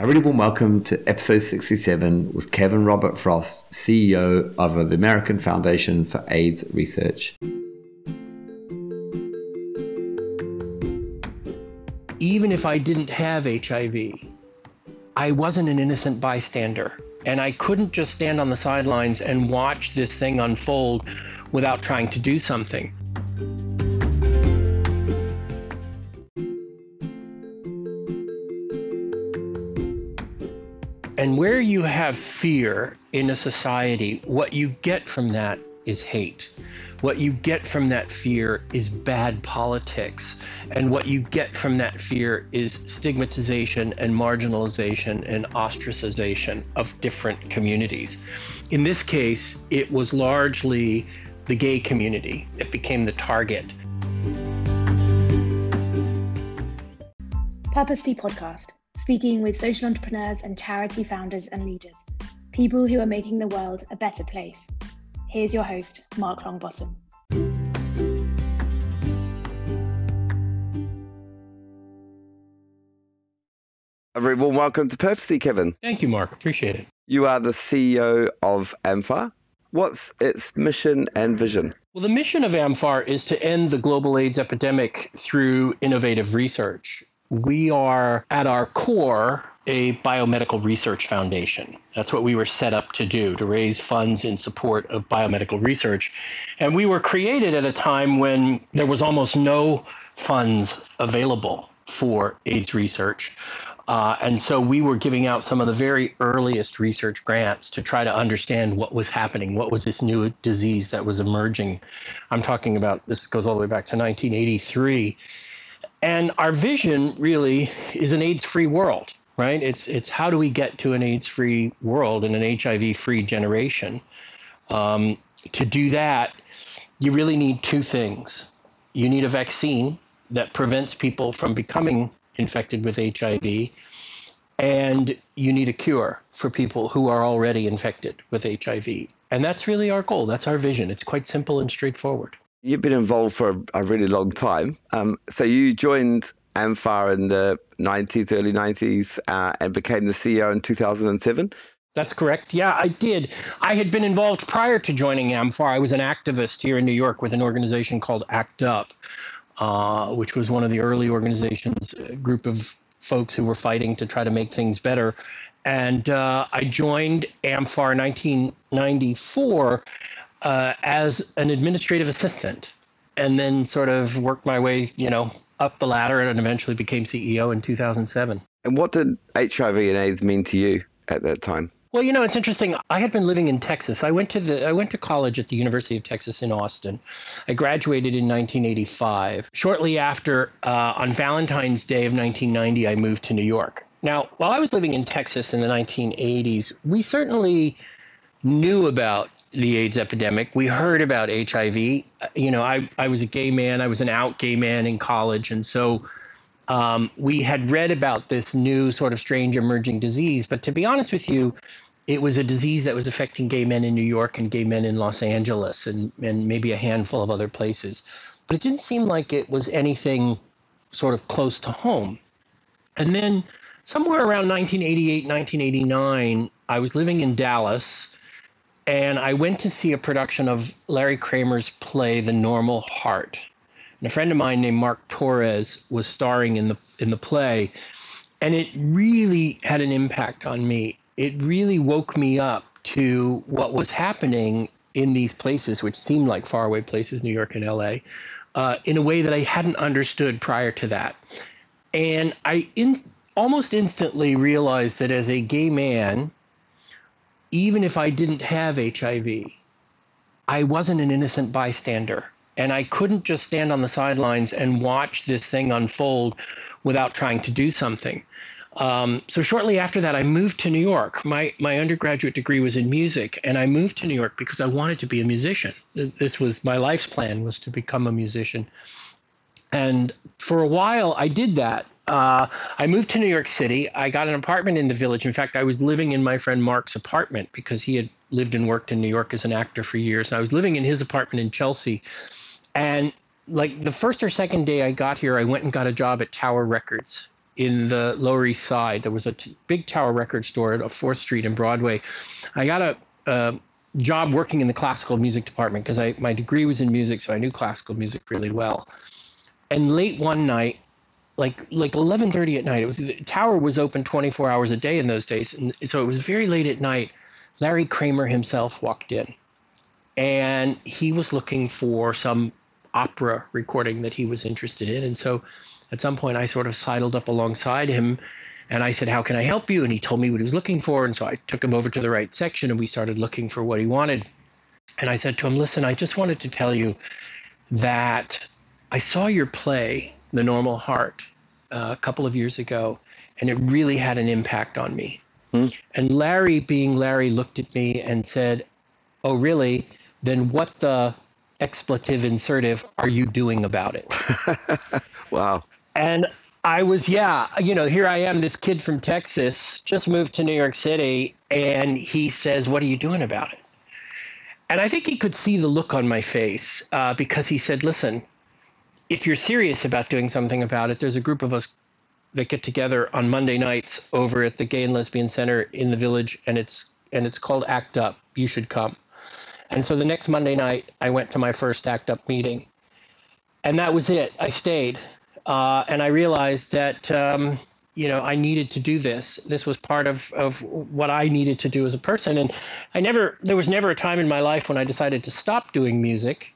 A really warm welcome to episode 67 with Kevin Robert Frost, CEO of the American Foundation for AIDS Research. Even if I didn't have HIV, I wasn't an innocent bystander. And I couldn't just stand on the sidelines and watch this thing unfold without trying to do something. And where you have fear in a society, what you get from that is hate. What you get from that fear is bad politics. And what you get from that fear is stigmatization and marginalization and ostracization of different communities. In this case, it was largely the gay community that became the target. Purpose D podcast speaking with social entrepreneurs and charity founders and leaders, people who are making the world a better place. Here's your host, Mark Longbottom. A very warm welcome to Purpose D, Kevin. Thank you, Mark. Appreciate it. You are the CEO of AMFAR. What's its mission and vision? Well, the mission of AMFAR is to end the global AIDS epidemic through innovative research we are at our core a biomedical research foundation. That's what we were set up to do, to raise funds in support of biomedical research. And we were created at a time when there was almost no funds available for AIDS research. Uh, and so we were giving out some of the very earliest research grants to try to understand what was happening, what was this new disease that was emerging. I'm talking about this goes all the way back to 1983. And our vision really is an AIDS-free world, right? It's it's how do we get to an AIDS-free world and an HIV-free generation? Um, to do that, you really need two things. You need a vaccine that prevents people from becoming infected with HIV, and you need a cure for people who are already infected with HIV. And that's really our goal. That's our vision. It's quite simple and straightforward. You've been involved for a, really long time. Um, so you joined AMFAR in the 90s, early 90s, uh, and became the CEO in 2007. That's correct. Yeah, I did. I had been involved prior to joining AMFAR. I was an activist here in New York with an organization called ACT UP, uh, which was one of the early organizations, a group of folks who were fighting to try to make things better. And uh, I joined AMFAR in 1994 uh, as an administrative assistant and then sort of worked my way, you know, up the ladder and eventually became CEO in 2007. And what did HIV and AIDS mean to you at that time? Well, you know, it's interesting. I had been living in Texas. I went to the I went to college at the University of Texas in Austin. I graduated in 1985. Shortly after, uh, on Valentine's Day of 1990, I moved to New York. Now, while I was living in Texas in the 1980s, we certainly knew about the AIDS epidemic. We heard about HIV. You know, I, I was a gay man, I was an out gay man in college. And so um, we had read about this new sort of strange emerging disease. But to be honest with you, it was a disease that was affecting gay men in New York and gay men in Los Angeles and, and maybe a handful of other places. But it didn't seem like it was anything sort of close to home. And then somewhere around 1988, 1989, I was living in Dallas and I went to see a production of Larry Kramer's play The Normal Heart. And a friend of mine named Mark Torres was starring in the in the play, and it really had an impact on me. It really woke me up to what was happening in these places, which seemed like faraway places, New York and LA, uh, in a way that I hadn't understood prior to that. And I in, almost instantly realized that as a gay man, even if I didn't have HIV, I wasn't an innocent bystander. And I couldn't just stand on the sidelines and watch this thing unfold without trying to do something. Um, so shortly after that, I moved to New York. My my undergraduate degree was in music, and I moved to New York because I wanted to be a musician. This was my life's plan was to become a musician. And for a while, I did that. Uh, I moved to New York City. I got an apartment in the village. In fact, I was living in my friend Mark's apartment because he had lived and worked in New York as an actor for years. And I was living in his apartment in Chelsea. And like the first or second day I got here, I went and got a job at Tower Records in the Lower East Side. There was a t- big tower record store at 4th Street and Broadway. I got a, a job working in the classical music department because my degree was in music, so I knew classical music really well. And late one night, like like 11:30 at night, it was the tower was open 24 hours a day in those days, and so it was very late at night. Larry Kramer himself walked in, and he was looking for some opera recording that he was interested in, and so at some point I sort of sidled up alongside him and I said, How can I help you? And he told me what he was looking for. And so I took him over to the right section and we started looking for what he wanted. And I said to him, Listen, I just wanted to tell you that I saw your play, The Normal Heart, uh, a couple of years ago, and it really had an impact on me. Hmm. And Larry, being Larry, looked at me and said, Oh, really? Then what the expletive insertive are you doing about it? wow. And I was, yeah, you know, here I am, this kid from Texas, just moved to New York City, and he says, What are you doing about it? And I think he could see the look on my face uh, because he said, Listen, if you're serious about doing something about it, there's a group of us that get together on Monday nights over at the Gay and Lesbian Center in the village, and it's and it's called Act Up. You should come. And so the next Monday night, I went to my first Act Up meeting, and that was it. I stayed. Uh, and I realized that um, you know I needed to do this. This was part of of what I needed to do as a person. And I never there was never a time in my life when I decided to stop doing music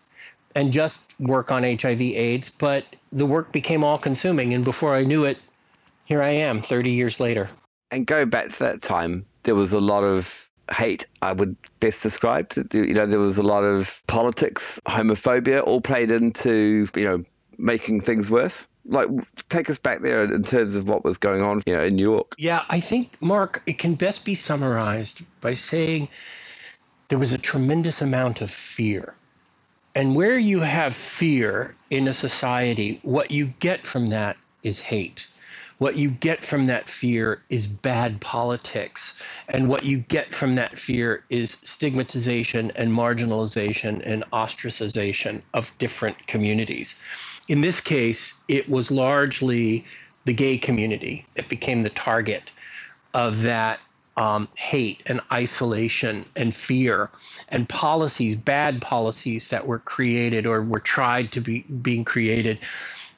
and just work on HIV/AIDS. But the work became all consuming, and before I knew it, here I am, 30 years later. And going back to that time, there was a lot of hate I would best describe. You know, there was a lot of politics, homophobia, all played into you know making things worse like take us back there in terms of what was going on you know, in New York. Yeah, I think Mark, it can best be summarized by saying there was a tremendous amount of fear. And where you have fear in a society, what you get from that is hate. What you get from that fear is bad politics. And what you get from that fear is stigmatization and marginalization and ostracization of different communities. In this case, it was largely the gay community that became the target of that um, hate and isolation and fear and policies, bad policies that were created or were tried to be being created.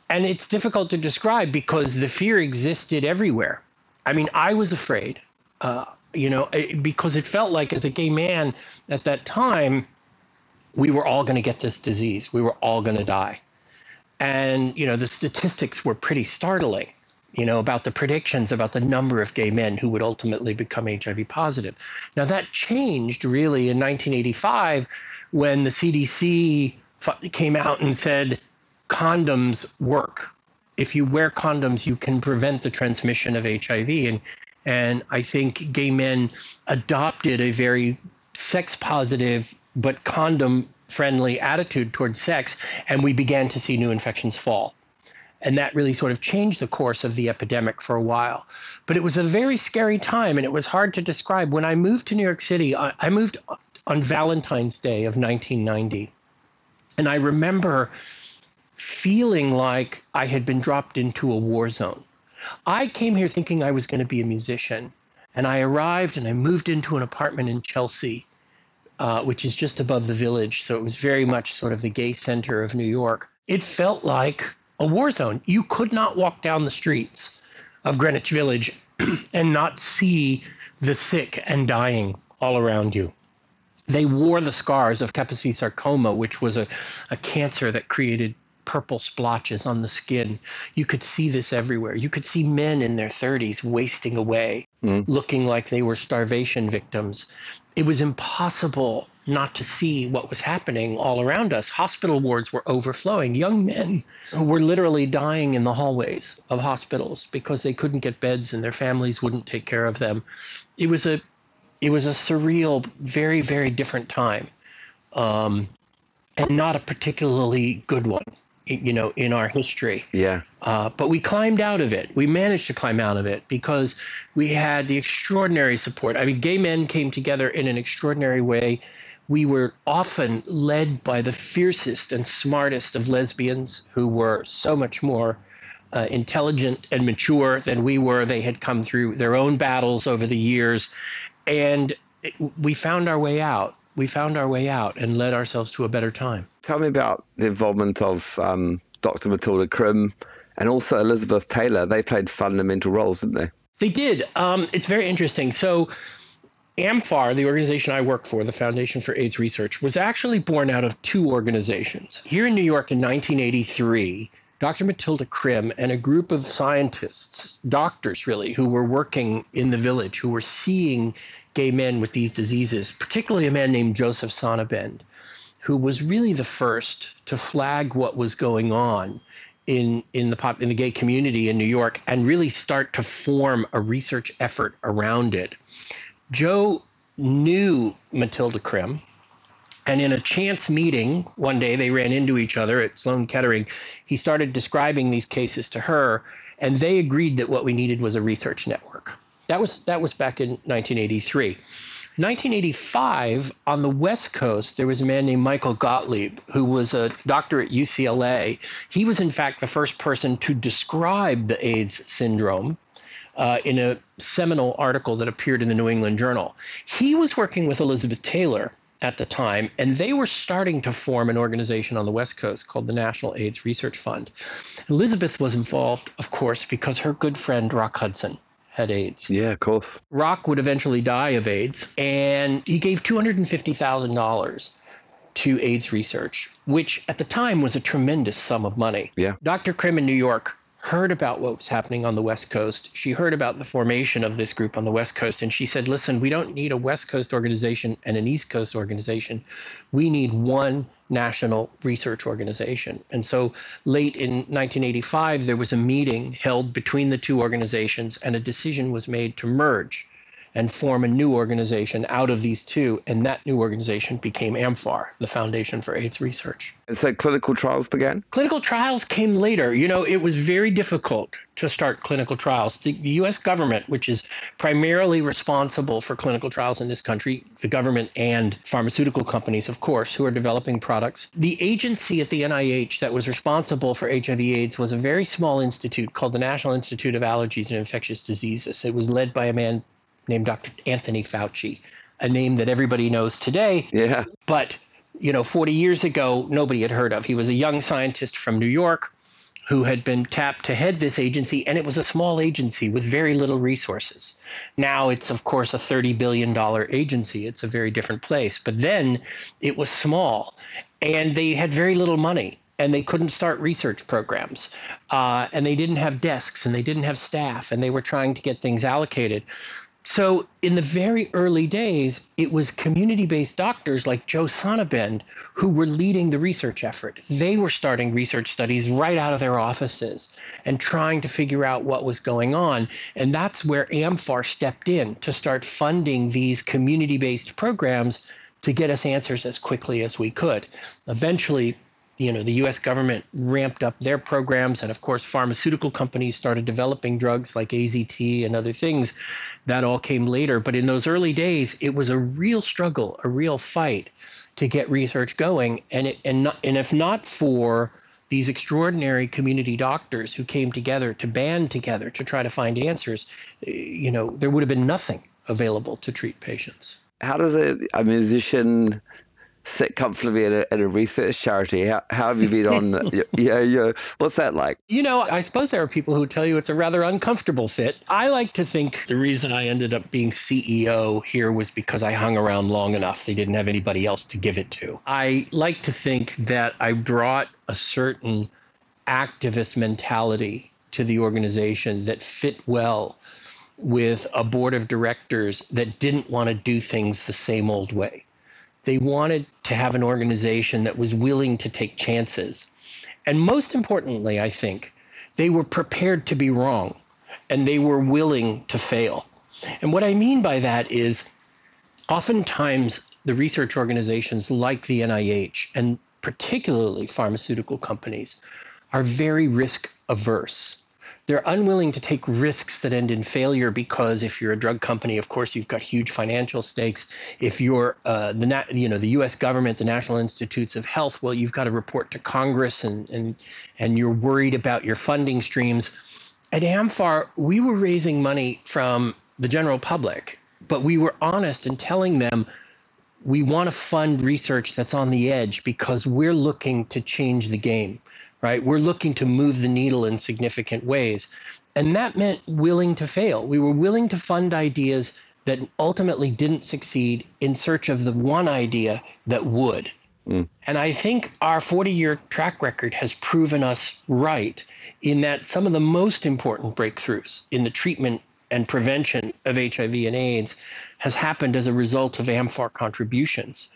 And it's difficult to describe because the fear existed everywhere. I mean, I was afraid, uh, you know, because it felt like as a gay man at that time, we were all going to get this disease. We were all going to die. And, you know, the statistics were pretty startling, you know, about the predictions about the number of gay men who would ultimately become HIV positive. Now, that changed really in 1985 when the CDC came out and said condoms work. If you wear condoms, you can prevent the transmission of HIV. And, and I think gay men adopted a very sex positive but condom friendly attitude towards sex, and we began to see new infections fall. And that really sort of changed the course of the epidemic for a while. But it was a very scary time, and it was hard to describe. When I moved to New York City, I moved on Valentine's Day of 1990. And I remember feeling like I had been dropped into a war zone. I came here thinking I was going to be a musician. And I arrived and I moved into an apartment in Chelsea uh, which is just above the village. So it was very much sort of the gay center of New York. It felt like a war zone. You could not walk down the streets of Greenwich Village and not see the sick and dying all around you. They wore the scars of Kaposi sarcoma, which was a, a cancer that created purple splotches on the skin. You could see this everywhere. You could see men in their 30s wasting away, mm. looking like they were starvation victims it was impossible not to see what was happening all around us. Hospital wards were overflowing. Young men were literally dying in the hallways of hospitals because they couldn't get beds and their families wouldn't take care of them. It was a it was a surreal, very, very different time. Um, and not a particularly good one you know, in our history. Yeah. Uh, but we climbed out of it. We managed to climb out of it because we had the extraordinary support. I mean, gay men came together in an extraordinary way. We were often led by the fiercest and smartest of lesbians who were so much more uh, intelligent and mature than we were. They had come through their own battles over the years, and it, we found our way out. We found our way out and led ourselves to a better time. Tell me about the involvement of um, Dr. Matilda Krim and also Elizabeth Taylor. They played fundamental roles, didn't they? They did. Um, it's very interesting. So, AMFAR, the organization I work for, the Foundation for AIDS Research, was actually born out of two organizations. Here in New York in 1983, Dr. Matilda Krim and a group of scientists, doctors really, who were working in the village, who were seeing gay men with these diseases, particularly a man named Joseph Sonnabend, who was really the first to flag what was going on in in the pop in the gay community in New York and really start to form a research effort around it. Joe knew Matilda Krim, and in a chance meeting one day they ran into each other at Sloan Kettering. He started describing these cases to her, and they agreed that what we needed was a research network. That was that was back in 1983. 1985, on the West Coast, there was a man named Michael Gottlieb who was a doctor at UCLA. He was, in fact, the first person to describe the AIDS syndrome uh, in a seminal article that appeared in the New England Journal. He was working with Elizabeth Taylor at the time, and they were starting to form an organization on the West Coast called the National AIDS Research Fund. Elizabeth was involved, of course, because her good friend Rock Hudson had AIDS. Yeah, of course. Rock would eventually die of AIDS, and he gave $250,000 to AIDS research, which at the time was a tremendous sum of money. Yeah. Dr. Krim in New York heard about what was happening on the West Coast. She heard about the formation of this group on the West Coast, and she said, Listen, we don't need a West Coast organization and an East Coast organization. We need one national research organization. And so late in 1985, there was a meeting held between the two organizations, and a decision was made to merge and form a new organization out of these two. And that new organization became AMFAR, the Foundation for AIDS Research. And so clinical trials began? Clinical trials came later. You know, it was very difficult to start clinical trials. The, the US government, which is primarily responsible for clinical trials in this country, the government and pharmaceutical companies, of course, who are developing products. The agency at the NIH that was responsible for HIV AIDS was a very small institute called the National Institute of Allergies and Infectious Diseases. It was led by a man named Dr. Anthony Fauci, a name that everybody knows today. Yeah. But, you know, 40 years ago, nobody had heard of. He was a young scientist from New York who had been tapped to head this agency, and it was a small agency with very little resources. Now it's, of course, a $30 billion agency. It's a very different place. But then it was small, and they had very little money and they couldn't start research programs uh, and they didn't have desks and they didn't have staff and they were trying to get things allocated so, in the very early days, it was community based doctors like Joe Sonnabend who were leading the research effort. They were starting research studies right out of their offices and trying to figure out what was going on. And that's where AMFAR stepped in to start funding these community based programs to get us answers as quickly as we could. Eventually, you know, the US government ramped up their programs, and of course, pharmaceutical companies started developing drugs like AZT and other things that all came later. But in those early days, it was a real struggle, a real fight to get research going. And it, and not, and if not for these extraordinary community doctors who came together to band together to try to find answers, eh, you know, there would have been nothing available to treat patients. How does a, a musician sit comfortably in a, at a research charity. How, how have you been on? yeah, yeah. What's that like? You know, I suppose there are people who tell you it's a rather uncomfortable fit. I like to think the reason I ended up being CEO here was because I hung around long enough. They didn't have anybody else to give it to. I like to think that I brought a certain activist mentality to the organization that fit well with a board of directors that didn't want to do things the same old way. They wanted to have an organization that was willing to take chances. And most importantly, I think, they were prepared to be wrong and they were willing to fail. And what I mean by that is oftentimes the research organizations like the NIH and particularly pharmaceutical companies are very risk averse. They're unwilling to take risks that end in failure because if you're a drug company, of course, you've got huge financial stakes. If you're uh, the you know the U.S. government, the National Institutes of Health, well, you've got to report to Congress, and and and you're worried about your funding streams. At Amfar, we were raising money from the general public, but we were honest in telling them we want to fund research that's on the edge because we're looking to change the game right? We're looking to move the needle in significant ways. And that meant willing to fail. We were willing to fund ideas that ultimately didn't succeed in search of the one idea that would. Mm. And I think our 40 year track record has proven us right in that some of the most important breakthroughs in the treatment and prevention of HIV and AIDS has happened as a result of AMFAR contributions.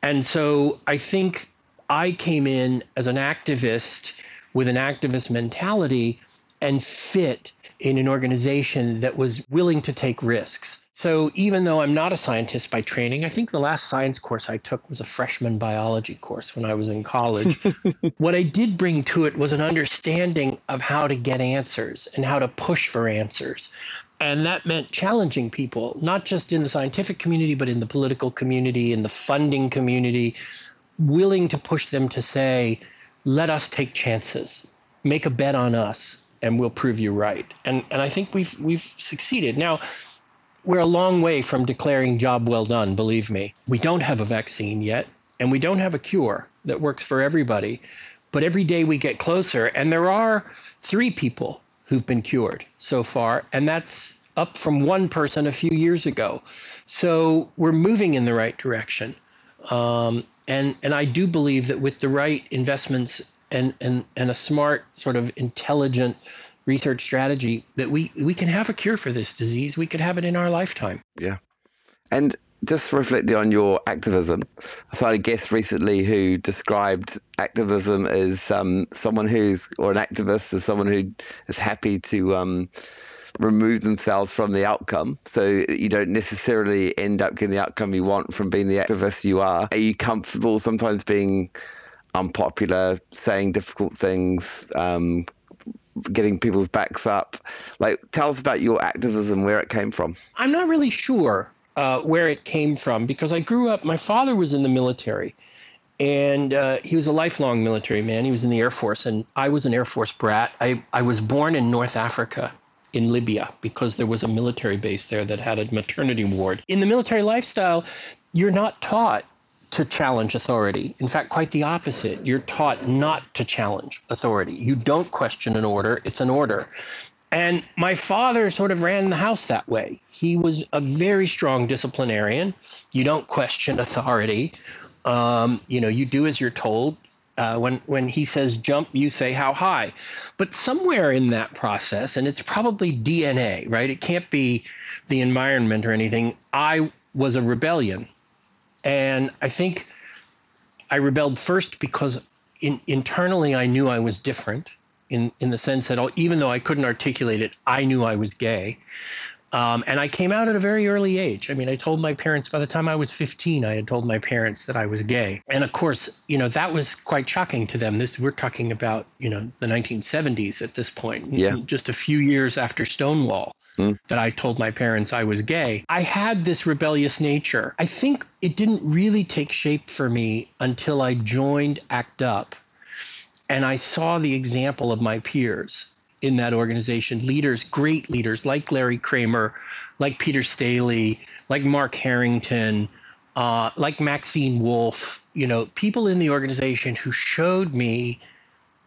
And so I think I came in as an activist with an activist mentality and fit in an organization that was willing to take risks. So even though I'm not a scientist by training, I think the last science course I took was a freshman biology course when I was in college. what I did bring to it was an understanding of how to get answers and how to push for answers. And that meant challenging people, not just in the scientific community, but in the political community, in the funding community, willing to push them to say, let us take chances, make a bet on us, and we'll prove you right. And and I think we've we've succeeded. Now, we're a long way from declaring job well done, believe me. We don't have a vaccine yet, and we don't have a cure that works for everybody. But every day we get closer, and there are three people who've been cured so far, and that's up from one person a few years ago. So we're moving in the right direction. Um, and and I do believe that with the right investments and and and a smart sort of intelligent research strategy that we we can have a cure for this disease. We could have it in our lifetime. Yeah. And just reflecting on your activism. I saw a guest recently who described activism as um, someone who's or an activist as someone who is happy to um, remove themselves from the outcome. So you don't necessarily end up getting the outcome you want from being the activist you are. Are you comfortable sometimes being unpopular, saying difficult things, um, getting people's backs up? Like, tell us about your activism, where it came from. I'm not really sure uh, where it came from because I grew up, my father was in the military. And uh, he was a lifelong military man. He was in the Air Force, and I was an Air Force brat. I, I was born in North Africa in Libya because there was a military base there that had a maternity ward. In the military lifestyle, you're not taught to challenge authority. In fact, quite the opposite. You're taught not to challenge authority. You don't question an order, it's an order. And my father sort of ran the house that way. He was a very strong disciplinarian. You don't question authority. Um, you know, you do as you're told. Uh, when when he says jump, you say how high. But somewhere in that process, and it's probably DNA, right? It can't be the environment or anything. I was a rebellion, and I think I rebelled first because in, internally I knew I was different. In, in the sense that even though I couldn't articulate it, I knew I was gay. Um, and I came out at a very early age. I mean, I told my parents by the time I was 15, I had told my parents that I was gay. And of course, you know, that was quite shocking to them. This we're talking about, you know, the 1970s at this point. Yeah. Just a few years after Stonewall. Mm. That I told my parents I was gay. I had this rebellious nature. I think it didn't really take shape for me until I joined ACT UP and I saw the example of my peers in that organization, leaders, great leaders like Larry Kramer, like Peter Staley, like Mark Harrington, uh, like Maxine Wolfe, you know, people in the organization who showed me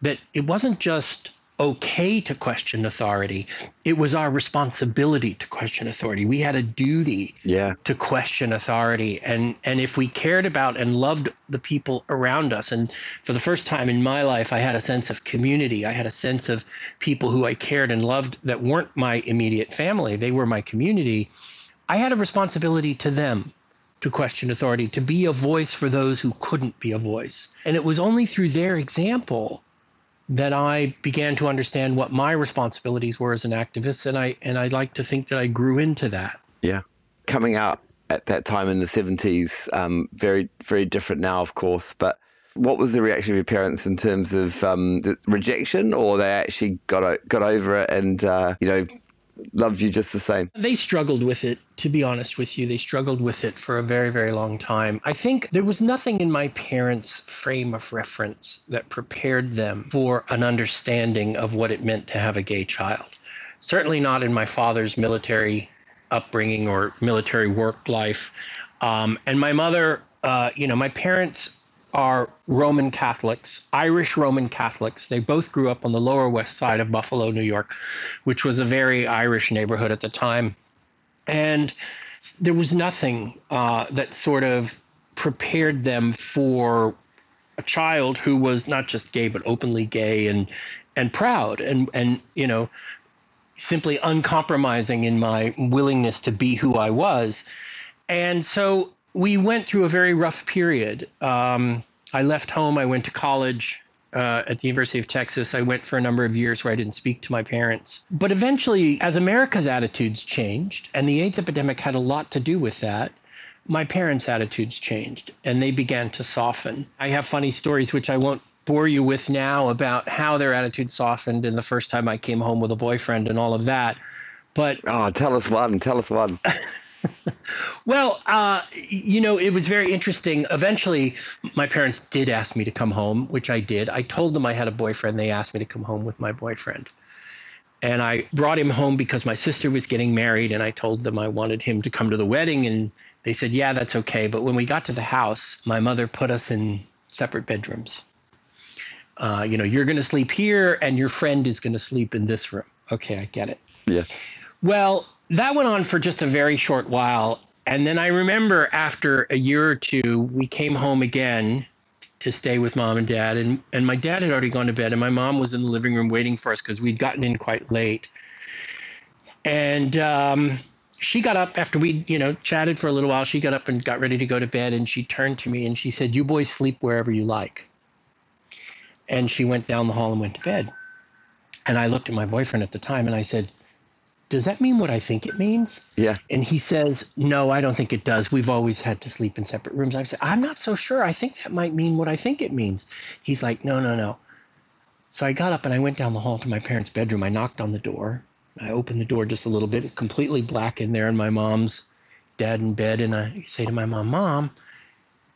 that it wasn't just okay to question authority. It was our responsibility to question authority. We had a duty yeah. to question authority. And and if we cared about and loved the people around us, and for the first time in my life, I had a sense of community. I had a sense of people who I cared and loved that weren't my immediate family. They were my community. I had a responsibility to them to question authority, to be a voice for those who couldn't be a voice. And it was only through their example that I began to understand what my responsibilities were as an activist, and I and I like to think that I grew into that. Yeah, coming out at that time in the seventies, um, very very different now, of course, but What was the reaction of your parents in terms of um, rejection, or they actually got got over it and uh, you know loved you just the same? They struggled with it, to be honest with you. They struggled with it for a very, very long time. I think there was nothing in my parents' frame of reference that prepared them for an understanding of what it meant to have a gay child. Certainly not in my father's military upbringing or military work life. Um, and my mother, uh, you know, my parents are Roman Catholics, Irish Roman Catholics. They both grew up on the Lower West Side of Buffalo, New York, which was a very Irish neighborhood at the time. And there was nothing uh, that sort of prepared them for a child who was not just gay but openly gay and and proud and and you know simply uncompromising in my willingness to be who I was. And so we went through a very rough period. Um, I left home. I went to college uh, at the University of Texas. I went for a number of years where I didn't speak to my parents. But eventually, as America's attitudes changed, and the AIDS epidemic had a lot to do with that, my parents' attitudes changed and they began to soften. I have funny stories, which I won't bore you with now, about how their attitude softened and the first time I came home with a boyfriend and all of that. But oh, tell us one. Tell us one. well, uh, you know, it was very interesting. Eventually, my parents did ask me to come home, which I did. I told them I had a boyfriend. They asked me to come home with my boyfriend. And I brought him home because my sister was getting married, and I told them I wanted him to come to the wedding. And they said, yeah, that's okay. But when we got to the house, my mother put us in separate bedrooms. Uh, you know, you're going to sleep here, and your friend is going to sleep in this room. Okay, I get it. Yeah. Well, that went on for just a very short while. And then I remember after a year or two, we came home again to stay with mom and dad. And, and my dad had already gone to bed, and my mom was in the living room waiting for us because we'd gotten in quite late. And um, she got up after we, you know, chatted for a little while. She got up and got ready to go to bed. And she turned to me and she said, You boys sleep wherever you like. And she went down the hall and went to bed. And I looked at my boyfriend at the time and I said, does that mean what I think it means? Yeah. And he says, no, I don't think it does. We've always had to sleep in separate rooms. I said, I'm not so sure. I think that might mean what I think it means. He's like, no, no, no. So I got up and I went down the hall to my parents' bedroom. I knocked on the door. I opened the door just a little bit. It's completely black in there, and my mom's dad in bed. And I say to my mom, Mom,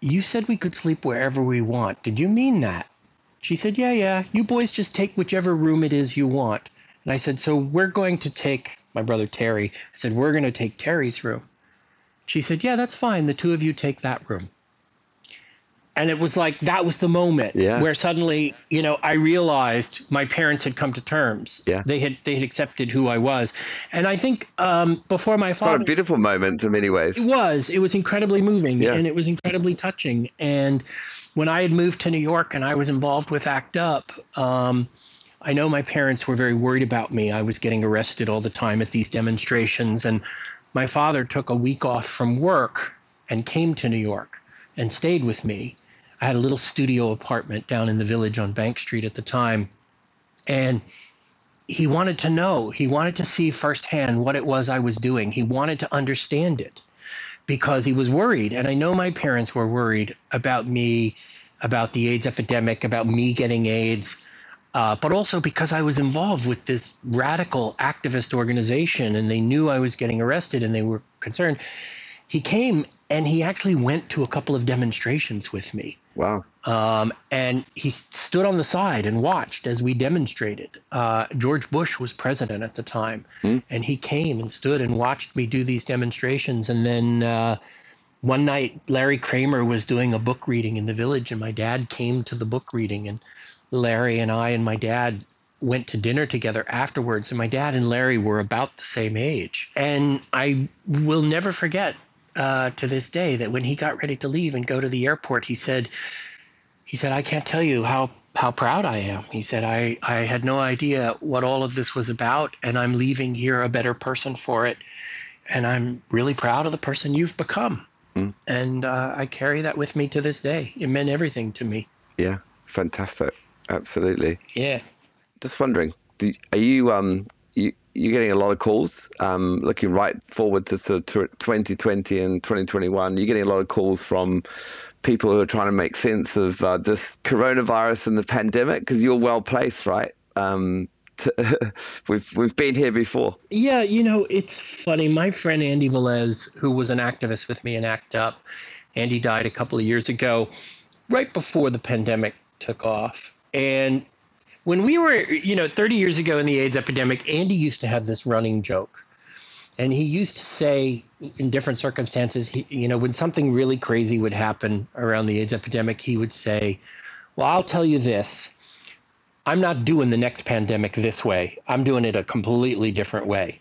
you said we could sleep wherever we want. Did you mean that? She said, Yeah, yeah. You boys just take whichever room it is you want. And I said, So we're going to take my brother Terry. I said, We're going to take Terry's room. She said, Yeah, that's fine. The two of you take that room. And it was like that was the moment yeah. where suddenly, you know, I realized my parents had come to terms. Yeah. They had they had accepted who I was. And I think um, before my father Quite a beautiful moment in many ways. It was. It was incredibly moving yeah. and it was incredibly touching. And when I had moved to New York and I was involved with ACT UP, um, I know my parents were very worried about me. I was getting arrested all the time at these demonstrations. And my father took a week off from work and came to New York and stayed with me. I had a little studio apartment down in the village on Bank Street at the time. And he wanted to know, he wanted to see firsthand what it was I was doing. He wanted to understand it because he was worried. And I know my parents were worried about me, about the AIDS epidemic, about me getting AIDS uh, but also because I was involved with this radical activist organization and they knew I was getting arrested and they were concerned. He came and he actually went to a couple of demonstrations with me. Wow. Um, and he stood on the side and watched as we demonstrated. Uh, George Bush was president at the time, mm. and he came and stood and watched me do these demonstrations. And then uh, one night, Larry Kramer was doing a book reading in the village, and my dad came to the book reading and Larry and I and my dad went to dinner together afterwards, and my dad and Larry were about the same age. And I will never forget uh, to this day that when he got ready to leave and go to the airport, he said, he said, I can't tell you how how proud I am. He said, I, I had no idea what all of this was about, and I'm leaving here a better person for it. And I'm really proud of the person you've become. Mm. And uh, I carry that with me to this day. It meant everything to me. Yeah, fantastic absolutely. Yeah. Just wondering, do, are you um you you're getting a lot of calls. Um, looking right forward to sort of 2020 and 2021, you're getting a lot of calls from people who are trying to make sense of uh, this coronavirus and the pandemic because you're well placed, right? Um, to, we've we've been here before. Yeah, you know, it's funny. My friend Andy Velez, who was an activist with me in ACT UP, Andy died a couple of years ago, right before the pandemic took off. And when we were, you know, 30 years ago in the AIDS epidemic, Andy used to have this running joke. And he used to say in different circumstances, he, you know, when something really crazy would happen around the AIDS epidemic, he would say, Well, I'll tell you this. I'm not doing the next pandemic this way. I'm doing it a completely different way.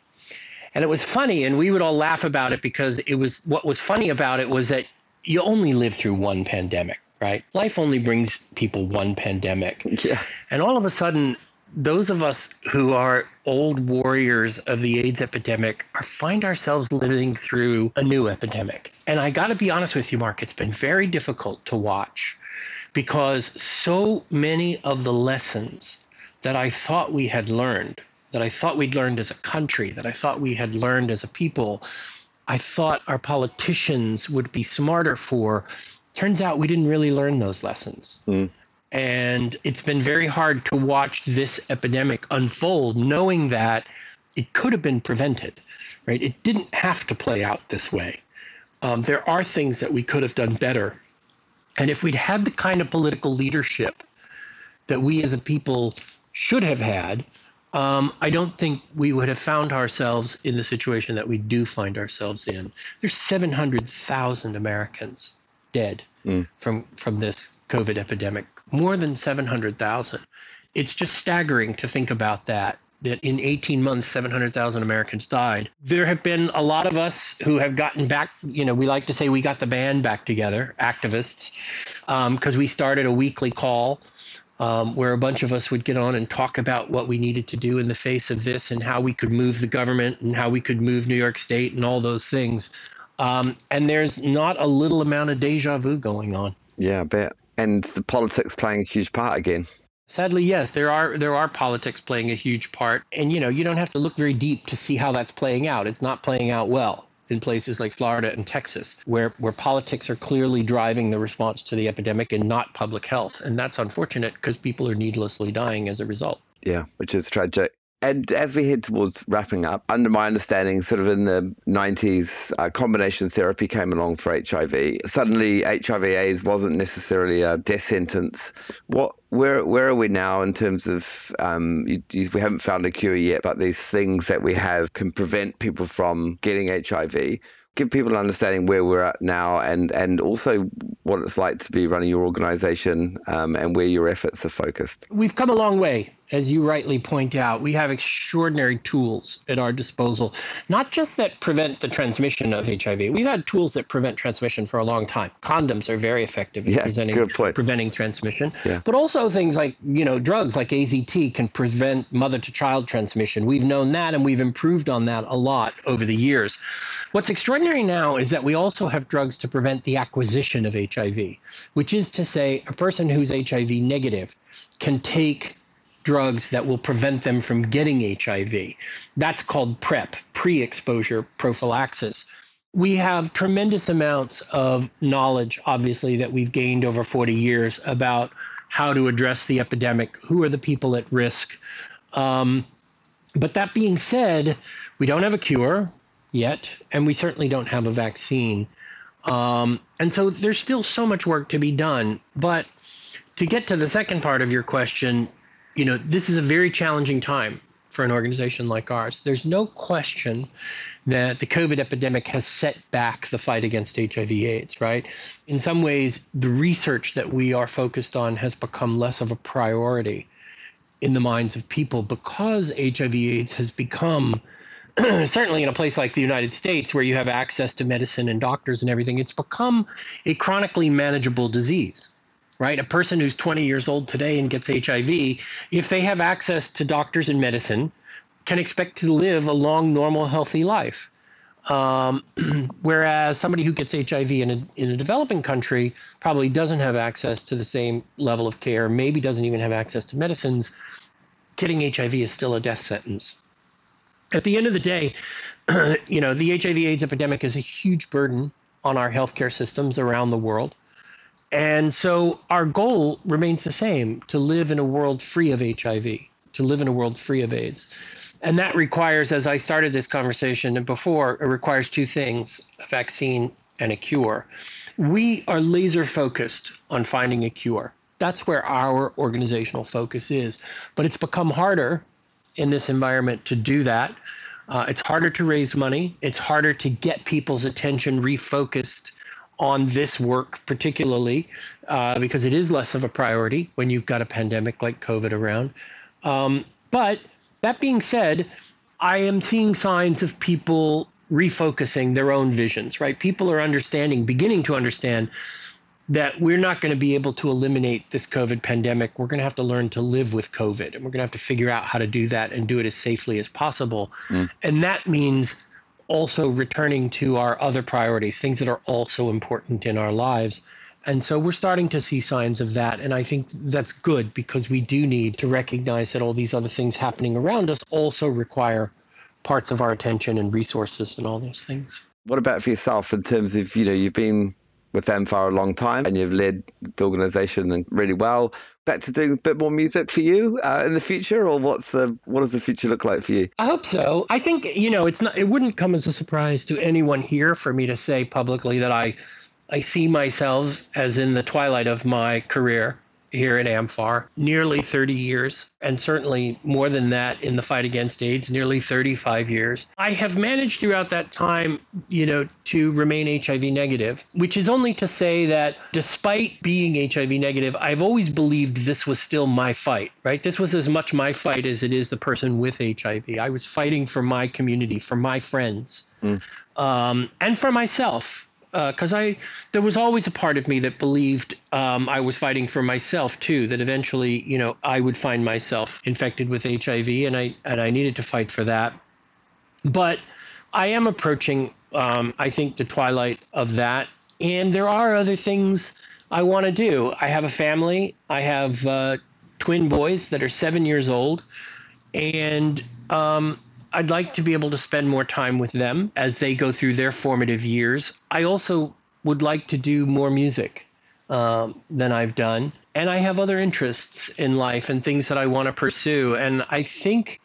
And it was funny, and we would all laugh about it because it was what was funny about it was that you only live through one pandemic right? Life only brings people one pandemic. Yeah. And all of a sudden, those of us who are old warriors of the AIDS epidemic are find ourselves living through a new epidemic. And I got to be honest with you, Mark, it's been very difficult to watch because so many of the lessons that I thought we had learned, that I thought we'd learned as a country, that I thought we had learned as a people, I thought our politicians would be smarter for turns out we didn't really learn those lessons. Mm. And it's been very hard to watch this epidemic unfold, knowing that it could have been prevented, right? It didn't have to play out this way. Um, there are things that we could have done better. And if we'd had the kind of political leadership that we as a people should have had, um, I don't think we would have found ourselves in the situation that we do find ourselves in. There's 700,000 Americans dead mm. from from this COVID epidemic. More than 700,000. It's just staggering to think about that. That in 18 months, 700,000 Americans died. There have been a lot of us who have gotten back. You know, we like to say we got the band back together, activists, because um, we started a weekly call um, where a bunch of us would get on and talk about what we needed to do in the face of this and how we could move the government and how we could move New York State and all those things. Um, and there's not a little amount of deja vu going on. Yeah, I bet. And the politics playing a huge part again. Sadly, yes, there are there are politics playing a huge part, and you know you don't have to look very deep to see how that's playing out. It's not playing out well in places like Florida and Texas, where where politics are clearly driving the response to the epidemic and not public health, and that's unfortunate because people are needlessly dying as a result. Yeah, which is tragic. And as we head towards wrapping up, under my understanding, sort of in the 90s, uh, combination therapy came along for HIV. Suddenly, HIV/AIDS wasn't necessarily a death sentence. What, where, where are we now in terms of um, you, you, we haven't found a cure yet, but these things that we have can prevent people from getting HIV give people an understanding where we're at now and, and also what it's like to be running your organization um, and where your efforts are focused. We've come a long way as you rightly point out, we have extraordinary tools at our disposal, not just that prevent the transmission of HIV. We've had tools that prevent transmission for a long time. Condoms are very effective in yeah, preventing, preventing transmission, yeah. but also things like you know drugs like AZT can prevent mother-to-child transmission. We've known that, and we've improved on that a lot over the years. What's extraordinary now is that we also have drugs to prevent the acquisition of HIV, which is to say, a person who's HIV negative can take drugs that will prevent them from getting HIV. That's called PrEP, pre exposure prophylaxis. We have tremendous amounts of knowledge, obviously, that we've gained over 40 years about how to address the epidemic, who are the people at risk. Um, but that being said, we don't have a cure yet, and we certainly don't have a vaccine. Um, and so there's still so much work to be done. But to get to the second part of your question, you know, this is a very challenging time for an organization like ours. There's no question that the COVID epidemic has set back the fight against HIV/AIDS, right? In some ways, the research that we are focused on has become less of a priority in the minds of people because HIV/AIDS has become certainly in a place like the United States where you have access to medicine and doctors and everything, it's become a chronically manageable disease right? A person who's 20 years old today and gets HIV, if they have access to doctors and medicine, can expect to live a long, normal, healthy life. Um, whereas somebody who gets HIV in a, in a developing country probably doesn't have access to the same level of care, maybe doesn't even have access to medicines. Getting HIV is still a death sentence. At the end of the day, you know, the HIV/AIDS epidemic is a huge burden on our healthcare systems around the world. And so our goal remains the same to live in a world free of HIV, to live in a world free of AIDS. And that requires, as I started this conversation and before, it requires two things a vaccine and a cure. We are laser focused on finding a cure. That's where our organizational focus is. But it's become harder in this environment to do that. Uh, it's harder to raise money. It's harder to get people's attention refocused on this work, particularly uh, because it is less of a priority when you've got a pandemic like COVID around. Um, but that being said, I am seeing signs of people refocusing their own visions, right? People are understanding, beginning to understand that we're not going to be able to eliminate this COVID pandemic. We're going to have to learn to live with COVID, and we're going to have to figure out how to do that and do it as safely as possible. Mm. And that means also returning to our other priorities, things that are also important in our lives. And so we're starting to see signs of that. And I think that's good because we do need to recognize that all these other things happening around us also require parts of our attention and resources and all those things. What about for yourself in terms of, you know, you've been with them for a long time and you've led the organization really well. Back to doing a bit more music for you uh, in the future, or what's the what does the future look like for you? I hope so. I think you know it's not. It wouldn't come as a surprise to anyone here for me to say publicly that I I see myself as in the twilight of my career here at AMFAR, nearly 30 years, and certainly more than that in the fight against AIDS, nearly 35 years. I have managed throughout that time, you know, to remain HIV negative, which is only to say that despite being HIV negative, I've always believed this was still my fight, right? This was as much my fight as it is the person with HIV. I was fighting for my community, for my friends, mm. um, and for myself because uh, I there was always a part of me that believed um, I was fighting for myself too. That eventually, you know, I would find myself infected with HIV, and I and I needed to fight for that. But I am approaching, um, I think, the twilight of that, and there are other things I want to do. I have a family. I have uh, twin boys that are seven years old, and um, I'd like to be able to spend more time with them as they go through their formative years. I also would like to do more music um, than I've done. And I have other interests in life and things that I want to pursue. And I think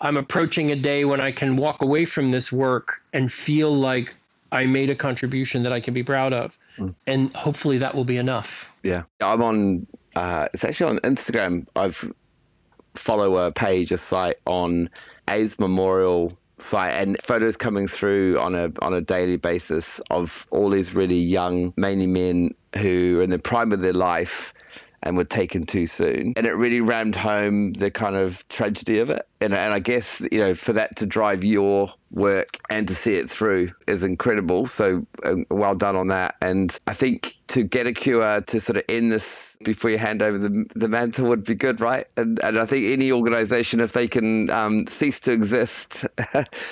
I'm approaching a day when I can walk away from this work and feel like I made a contribution that I can be proud of. Mm. And hopefully that will be enough. Yeah. I'm on, uh, it's actually on Instagram. I've follow a page, a site on AIDS Memorial site and photos coming through on a on a daily basis of all these really young, mainly men who are in the prime of their life and were taken too soon. And it really rammed home the kind of tragedy of it. And, and I guess, you know, for that to drive your work and to see it through is incredible. So uh, well done on that. And I think to get a cure to sort of end this before you hand over the, the mantle would be good, right? And, and I think any organization, if they can um, cease to exist,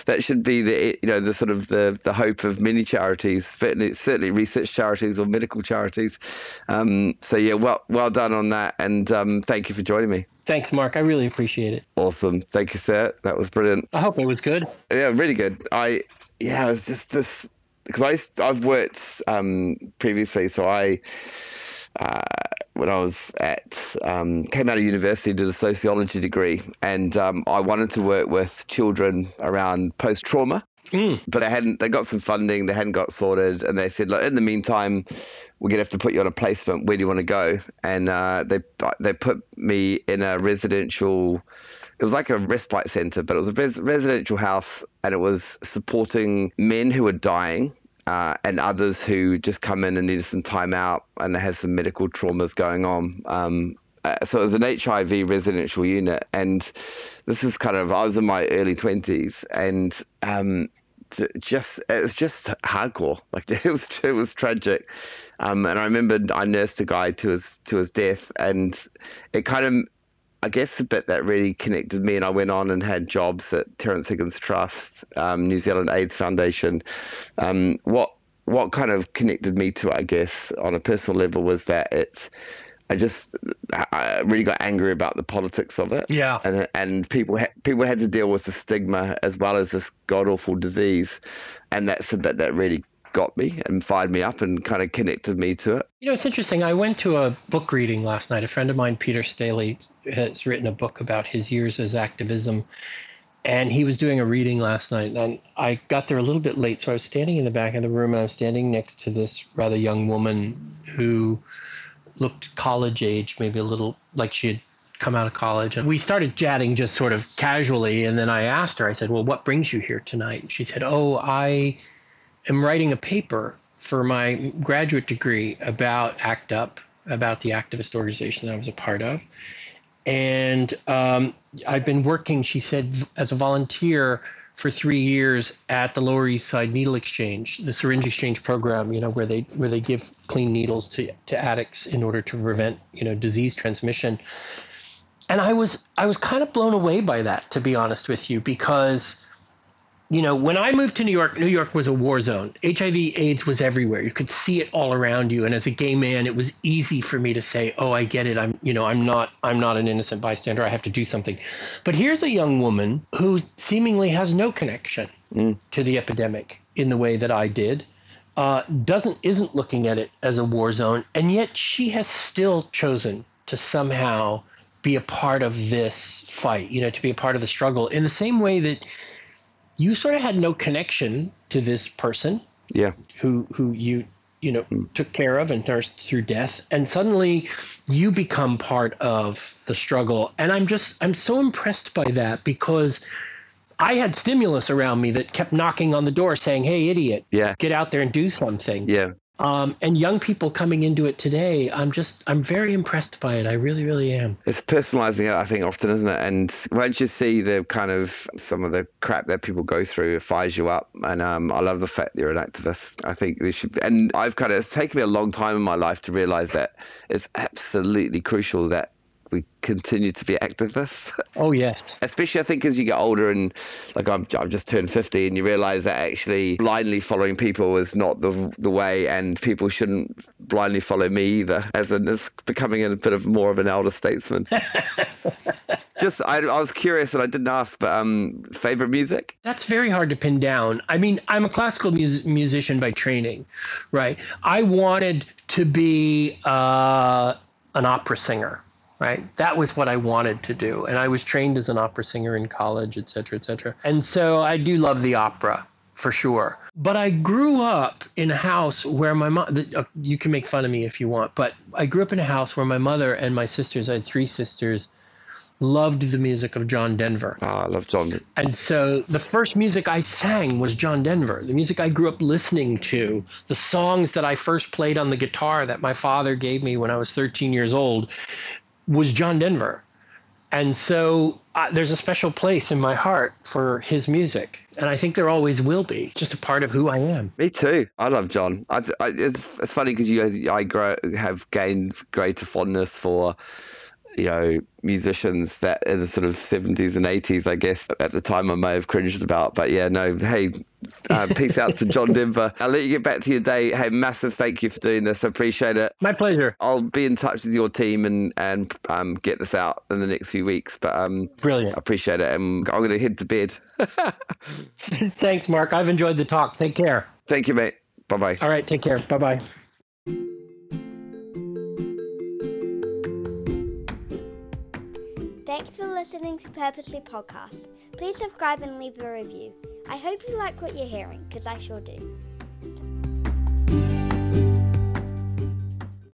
that should be the you know the sort of the, the hope of many charities, certainly, certainly research charities or medical charities. Um, so yeah, well well done on that, and um, thank you for joining me. Thanks, Mark. I really appreciate it. Awesome. Thank you, sir. That was brilliant. I hope it was good. Yeah, really good. I yeah, it was just this because I I've worked um, previously, so I. Uh, when I was at um, came out of university, did a sociology degree, and um, I wanted to work with children around post trauma. Mm. But they hadn't. They got some funding. They hadn't got sorted, and they said, "Look, in the meantime, we're gonna have to put you on a placement. Where do you want to go?" And uh, they they put me in a residential. It was like a respite center, but it was a res- residential house, and it was supporting men who were dying uh, and others who just come in and need some time out and has some medical traumas going on. Um, uh, so it was an HIV residential unit, and this is kind of I was in my early twenties, and um, just it was just hardcore. Like it was it was tragic. Um, and I remember I nursed a guy to his to his death, and it kind of I guess the bit that really connected me, and I went on and had jobs at Terence Higgins Trust, um, New Zealand AIDS Foundation. Um, what what kind of connected me to it, I guess, on a personal level, was that it's I just I really got angry about the politics of it. Yeah. And and people ha- people had to deal with the stigma as well as this god awful disease, and that's the bit that really got me and fired me up and kind of connected me to it. You know, it's interesting. I went to a book reading last night. A friend of mine, Peter Staley, has written a book about his years as activism. And he was doing a reading last night. And I got there a little bit late. So I was standing in the back of the room and I was standing next to this rather young woman who looked college age, maybe a little like she had come out of college. And we started chatting just sort of casually. And then I asked her, I said, Well, what brings you here tonight? And she said, Oh, I am writing a paper for my graduate degree about ACT UP, about the activist organization that I was a part of. And um, I've been working, she said, as a volunteer for three years at the Lower East Side Needle Exchange, the syringe exchange program, you know, where they where they give clean needles to, to addicts in order to prevent, you know, disease transmission. And I was I was kind of blown away by that, to be honest with you, because you know, when I moved to New York, New York was a war zone. HIV AIDS was everywhere. You could see it all around you. And as a gay man, it was easy for me to say, "Oh, I get it. I'm, you know, I'm not I'm not an innocent bystander. I have to do something." But here's a young woman who seemingly has no connection mm. to the epidemic in the way that I did. Uh, doesn't isn't looking at it as a war zone, and yet she has still chosen to somehow be a part of this fight. You know, to be a part of the struggle in the same way that you sort of had no connection to this person. Yeah. Who who you you know mm. took care of and nursed through death and suddenly you become part of the struggle and i'm just i'm so impressed by that because i had stimulus around me that kept knocking on the door saying hey idiot yeah get out there and do something yeah um, and young people coming into it today, I'm just, I'm very impressed by it. I really, really am. It's personalizing it, I think, often, isn't it? And once you see the kind of some of the crap that people go through, it fires you up. And um, I love the fact that you're an activist. I think this should, be, and I've kind of, it's taken me a long time in my life to realize that it's absolutely crucial that we continue to be activists. Oh yes. Especially I think as you get older and like I'm I've just turned 50 and you realize that actually blindly following people is not the the way and people shouldn't blindly follow me either as in it's becoming a bit of more of an elder statesman. just I, I was curious and I didn't ask but um favorite music? That's very hard to pin down. I mean, I'm a classical mus- musician by training, right? I wanted to be uh, an opera singer right? That was what I wanted to do. And I was trained as an opera singer in college, et cetera, et cetera. And so I do love the opera for sure. But I grew up in a house where my mom, uh, you can make fun of me if you want, but I grew up in a house where my mother and my sisters, I had three sisters, loved the music of John Denver. Oh, I love John. And so the first music I sang was John Denver, the music I grew up listening to, the songs that I first played on the guitar that my father gave me when I was 13 years old was John Denver. And so uh, there's a special place in my heart for his music. And I think there always will be. Just a part of who I am. Me too. I love John. I, I, it's, it's funny because you, I grow, have gained greater fondness for you know, musicians that in the sort of 70s and 80s, I guess, at the time I may have cringed about. But yeah, no, hey, uh, peace out to John Denver. I'll let you get back to your day. Hey, massive thank you for doing this. I appreciate it. My pleasure. I'll be in touch with your team and and um, get this out in the next few weeks. But um, brilliant. I appreciate it. And I'm going to head to bed. Thanks, Mark. I've enjoyed the talk. Take care. Thank you, mate. Bye bye. All right. Take care. Bye bye. Thanks for listening to Purposely Podcast. Please subscribe and leave a review. I hope you like what you're hearing, because I sure do.